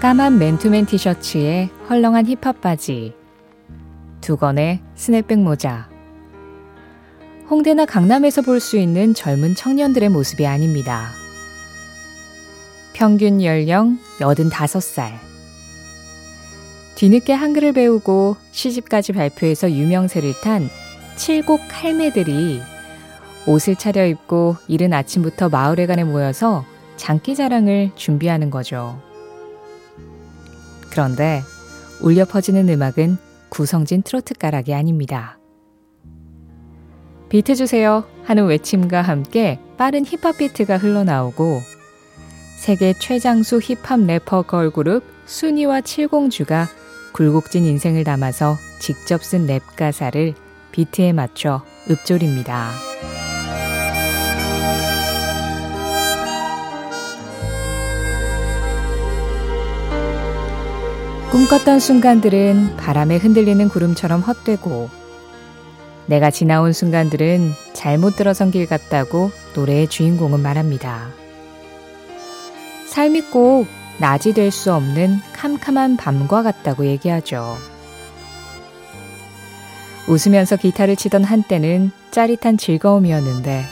까만 맨투맨 티셔츠에 헐렁한 힙합 바지, 두건의 스냅백 모자. 홍대나 강남에서 볼 수 있는 젊은 청년들의 모습이 아닙니다. 평균 연령 85살. 뒤늦게 한글을 배우고 시집까지 발표해서 유명세를 탄 칠곡 할매들이 옷을 차려입고 이른 아침부터 마을회관에 모여서 장기 자랑을 준비하는 거죠. 그런데 울려 퍼지는 음악은 구성진 트로트 가락이 아닙니다. 비트 주세요 하는 외침과 함께 빠른 힙합 비트가 흘러나오고 세계 최장수 힙합 래퍼 걸그룹 수니와 칠공주가 굴곡진 인생을 담아서 직접 쓴 랩 가사를 비트에 맞춰 읊조립니다. 꿈꿨던 순간들은 바람에 흔들리는 구름처럼 헛되고 내가 지나온 순간들은 잘못 들어선 길 같다고 노래의 주인공은 말합니다. 삶이 꼭 낮이 될 수 없는 캄캄한 밤과 같다고 얘기하죠. 웃으면서 기타를 치던 한때는 짜릿한 즐거움이었는데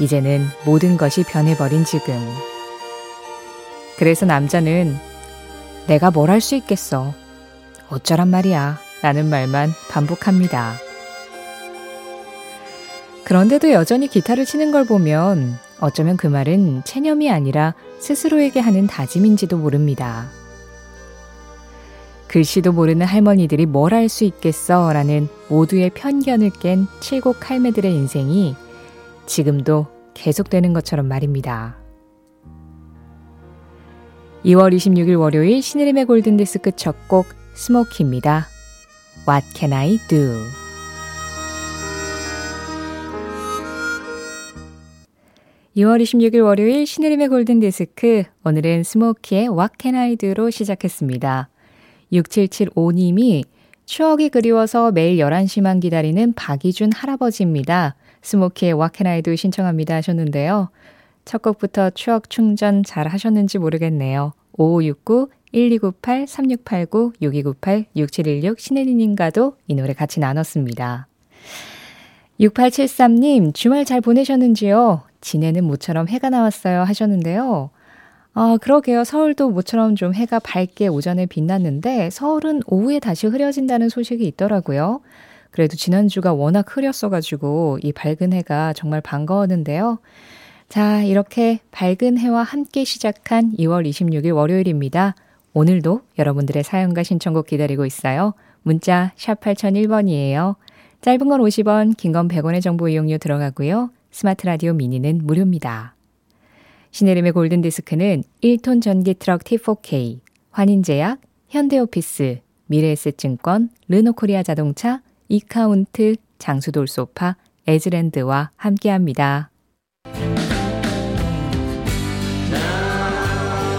이제는 모든 것이 변해버린 지금. 그래서 남자는 내가 뭘 할 수 있겠어. 어쩌란 말이야. 라는 말만 반복합니다. 그런데도 여전히 기타를 치는 걸 보면 어쩌면 그 말은 체념이 아니라 스스로에게 하는 다짐인지도 모릅니다. 글씨도 모르는 할머니들이 뭘 할 수 있겠어 라는 모두의 편견을 깬 칠곡 할매들의 인생이 지금도 계속되는 것처럼 말입니다. 2월 26일 월요일 신의림의 골든디스크 첫 곡 스모키입니다. What can I do? (2월 26일) 월요일 신의림의 골든디스크 오늘은 스모키의 What Can I Do로 시작했습니다. 6775님이 추억이 그리워서 매일 11시만 기다리는 박이준 할아버지입니다. 스모키의 What Can I Do 신청합니다 하셨는데요. 첫 곡부터 추억 충전 잘 하셨는지 모르겠네요. 5569 1298 3689 6298 6716 신혜리님과도 이 노래 같이 나눴습니다. 6873님, 주말 잘 보내셨는지요? 지내는 모처럼 해가 나왔어요 하셨는데요. 아, 그러게요. 서울도 모처럼 좀 해가 밝게 오전에 빛났는데 서울은 오후에 다시 흐려진다는 소식이 있더라고요. 그래도 지난주가 워낙 흐렸어가지고 이 밝은 해가 정말 반가웠는데요. 자, 이렇게 밝은 해와 함께 시작한 2월 26일 월요일입니다. 오늘도 여러분들의 사연과 신청곡 기다리고 있어요. 문자 샵 8001번이에요. 짧은 건 50원, 긴 건 100원의 정보 이용료 들어가고요. 스마트 라디오 미니는 무료입니다. 신혜림의 골든디스크는 1톤 전기 트럭 T4K, 환인제약, 현대오피스, 미래에셋증권, 르노코리아 자동차, 이카운트, 장수돌 소파, 에즈랜드와 함께합니다.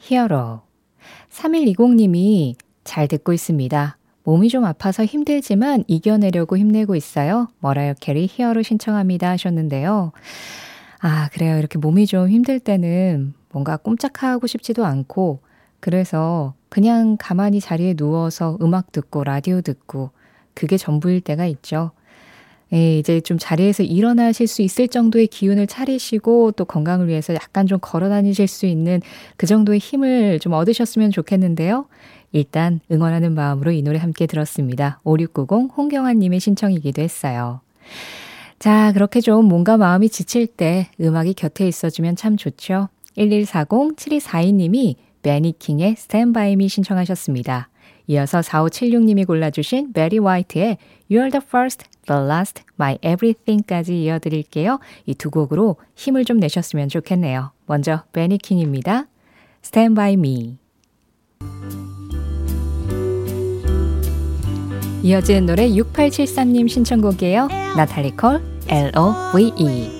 Hero. 3120님이 잘 듣고 있습니다. 몸이 좀 아파서 힘들지만 이겨내려고 힘내고 있어요. 머라이어 캐리 Hero 신청합니다 하셨는데요. 아, 그래요. 이렇게 몸이 좀 힘들 때는 뭔가 꼼짝하고 싶지도 않고 그래서 그냥 가만히 자리에 누워서 음악 듣고 라디오 듣고 그게 전부일 때가 있죠. 예, 이제 좀 자리에서 일어나실 수 있을 정도의 기운을 차리시고 또 건강을 위해서 약간 좀 걸어 다니실 수 있는 그 정도의 힘을 좀 얻으셨으면 좋겠는데요. 일단 응원하는 마음으로 이 노래 함께 들었습니다. 5690 홍경환님의 신청이기도 했어요. 자, 그렇게 좀 몸과 마음이 지칠 때 음악이 곁에 있어주면 참 좋죠. 1140-7242님이 베니킹의 Stand By Me 신청하셨습니다. 이어서 4576님이 골라주신 메리 화이트의 You're the first, the last, my everything까지 이어드릴게요. 이 두 곡으로 힘을 좀 내셨으면 좋겠네요. 먼저 베니킹입니다. Stand by me. 이어진 노래 6873님 신청곡이에요. 나탈리 콜, L-O-V-E.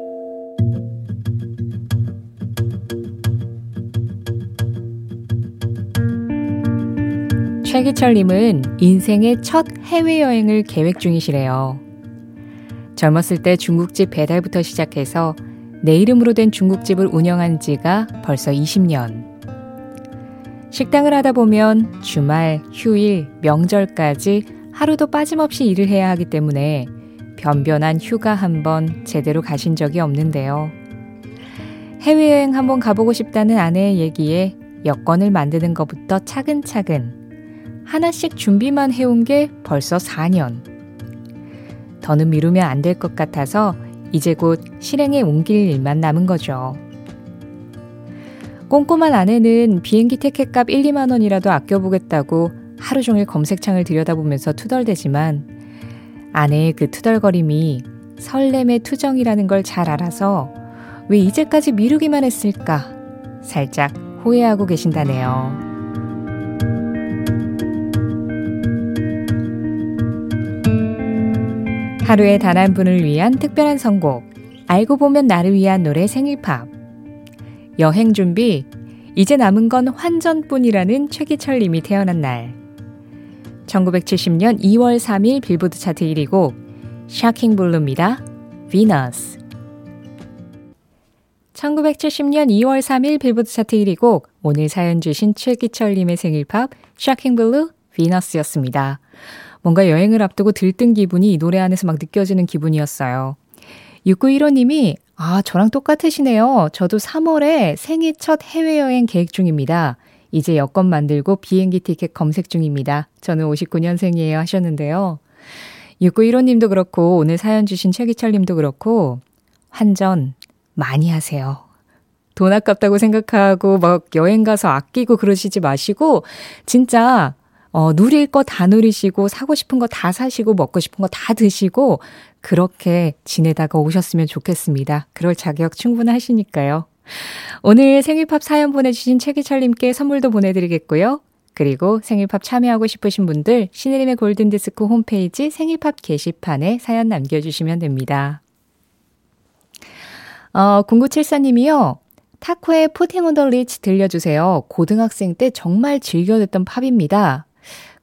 최기철님은 인생의 첫 해외여행을 계획 중이시래요. 젊었을 때 중국집 배달부터 시작해서 내 이름으로 된 중국집을 운영한 지가 벌써 20년. 식당을 하다 보면 주말, 휴일, 명절까지 하루도 빠짐없이 일을 해야 하기 때문에 변변한 휴가 한 번 제대로 가신 적이 없는데요. 해외여행 한번 가보고 싶다는 아내의 얘기에 여권을 만드는 것부터 차근차근 하나씩 준비만 해온 게 벌써 4년. 더는 미루면 안 될 것 같아서 이제 곧 실행에 옮길 일만 남은 거죠. 꼼꼼한 아내는 비행기 티켓값 1, 2만 원이라도 아껴보겠다고 하루 종일 검색창을 들여다보면서 투덜대지만 아내의 그 투덜거림이 설렘의 투정이라는 걸 잘 알아서 왜 이제까지 미루기만 했을까 살짝 후회하고 계신다네요. 하루에 단 한 분을 위한 특별한 선곡. 알고 보면 나를 위한 노래 생일팝. 여행 준비. 이제 남은 건 환전뿐이라는 최기철 님이 태어난 날. 1970년 2월 3일 빌보드 차트 1위 곡 Shocking Blue입니다. Venus. 1970년 2월 3일 빌보드 차트 1위 곡 오늘 사연 주신 최기철 님의 생일팝 Shocking Blue Venus였습니다. 뭔가 여행을 앞두고 들뜬 기분이 이 노래 안에서 막 느껴지는 기분이었어요. 6915님이 아, 저랑 똑같으시네요. 저도 3월에 생애 첫 해외여행 계획 중입니다. 이제 여권 만들고 비행기 티켓 검색 중입니다. 저는 59년생이에요 하셨는데요. 6915님도 그렇고 오늘 사연 주신 최기철님도 그렇고 환전 많이 하세요. 돈 아깝다고 생각하고 막 여행 가서 아끼고 그러시지 마시고 진짜 어, 누릴 거 다 누리시고 사고 싶은 거 다 사시고 먹고 싶은 거 다 드시고 그렇게 지내다가 오셨으면 좋겠습니다. 그럴 자격 충분하시니까요. 오늘 생일팝 사연 보내주신 최기철님께 선물도 보내드리겠고요. 그리고 생일팝 참여하고 싶으신 분들 신혜림의 골든디스크 홈페이지 생일팝 게시판에 사연 남겨주시면 됩니다. 어, 0974님이요. 타코의 포팅 온더 리치 들려주세요. 고등학생 때 정말 즐겨 듣던 팝입니다.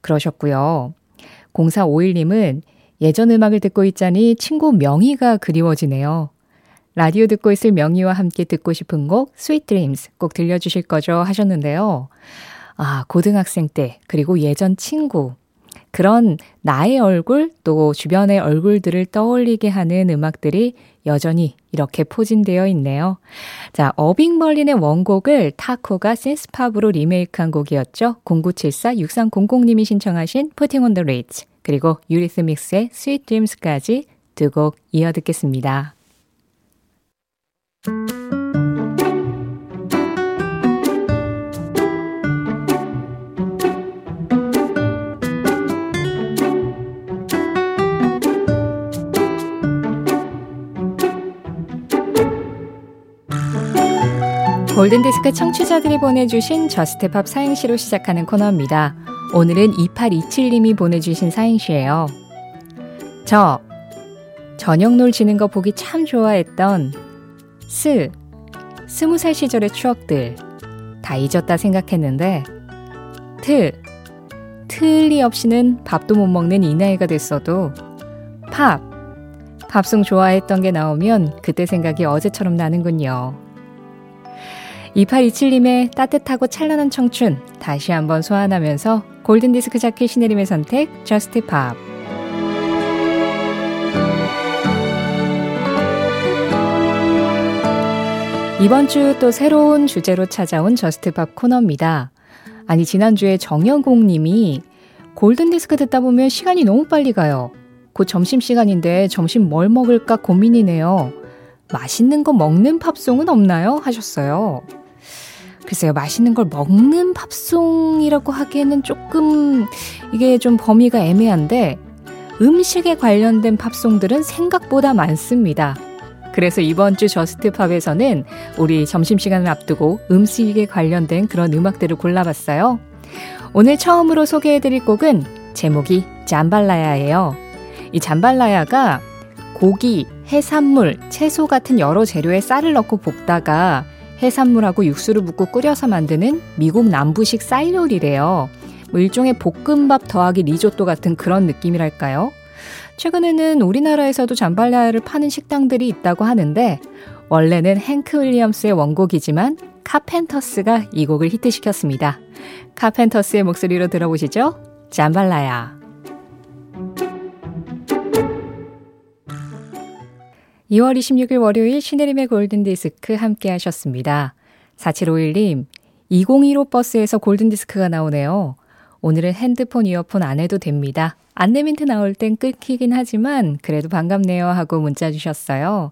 그러셨고요. 0451님은 예전 음악을 듣고 있자니 친구 명희가 그리워지네요. 라디오 듣고 있을 명희와 함께 듣고 싶은 곡 Sweet Dreams 꼭 들려주실 거죠 하셨는데요. 아, 고등학생 때 그리고 예전 친구 그런 나의 얼굴 또 주변의 얼굴들을 떠올리게 하는 음악들이 여전히 이렇게 포진되어 있네요. 자, 어빙 벌린의 원곡을 타코가 센스팝으로 리메이크한 곡이었죠. 0974-6300님이 신청하신 Putting on the Ritz 그리고 유리스믹스의 Sweet Dreams까지 두 곡 이어 듣겠습니다. 골든디스크 청취자들이 보내주신 Just Pop 사행시로 시작하는 코너입니다. 오늘은 2827님이 보내주신 사행시예요. 저, 저녁놀 지는 거 보기 참 좋아했던 스, 스무 살 시절의 추억들 다 잊었다 생각했는데 트, 틀니 없이는 밥도 못 먹는 이 나이가 됐어도 팝, 팝송 좋아했던 게 나오면 그때 생각이 어제처럼 나는군요. 2827님의 따뜻하고 찬란한 청춘 다시 한번 소환하면서 골든디스크 자켓 신혜림의 선택 Just Pop 이번 주 또 새로운 주제로 찾아온 Just Pop 코너입니다. 아니, 지난주에 정영공 님이 골든디스크 듣다 보면 시간이 너무 빨리 가요. 곧 점심시간인데 점심 뭘 먹을까 고민이네요. 맛있는 거 먹는 팝송은 없나요? 하셨어요. 글쎄요, 맛있는 걸 먹는 팝송이라고 하기에는 조금 이게 좀 범위가 애매한데 음식에 관련된 팝송들은 생각보다 많습니다. 그래서 이번 주 저스트팝에서는 우리 점심시간을 앞두고 음식에 관련된 그런 음악들을 골라봤어요. 오늘 처음으로 소개해드릴 곡은 제목이 잠발라야예요. 이 잠발라야가 고기, 해산물, 채소 같은 여러 재료에 쌀을 넣고 볶다가 해산물하고 육수를 붓고 끓여서 만드는 미국 남부식 쌀 요리래요. 뭐 일종의 볶음밥 더하기 리조또 같은 그런 느낌이랄까요? 최근에는 우리나라에서도 잠발라야를 파는 식당들이 있다고 하는데 원래는 행크 윌리엄스의 원곡이지만 카펜터스가 이 곡을 히트시켰습니다. 카펜터스의 목소리로 들어보시죠. 잠발라야. 2월 26일 월요일 신혜림의 골든디스크 함께 하셨습니다. 4751님, 2015 버스에서 골든디스크가 나오네요. 오늘은 핸드폰 이어폰 안 해도 됩니다. 안내 멘트 나올 땐 끊기긴 하지만 그래도 반갑네요 하고 문자 주셨어요.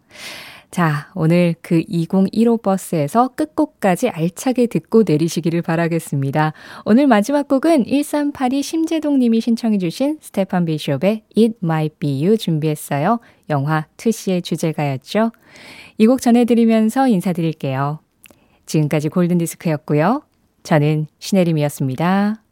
자, 오늘 그 2015 버스에서 끝곡까지 알차게 듣고 내리시기를 바라겠습니다. 오늘 마지막 곡은 1382 심재동 님이 신청해 주신 스테판 비숍의 It Might Be You 준비했어요. 영화 Tootsie의 주제가였죠. 이 곡 전해드리면서 인사드릴게요. 지금까지 골든디스크였고요. 저는 신혜림이었습니다.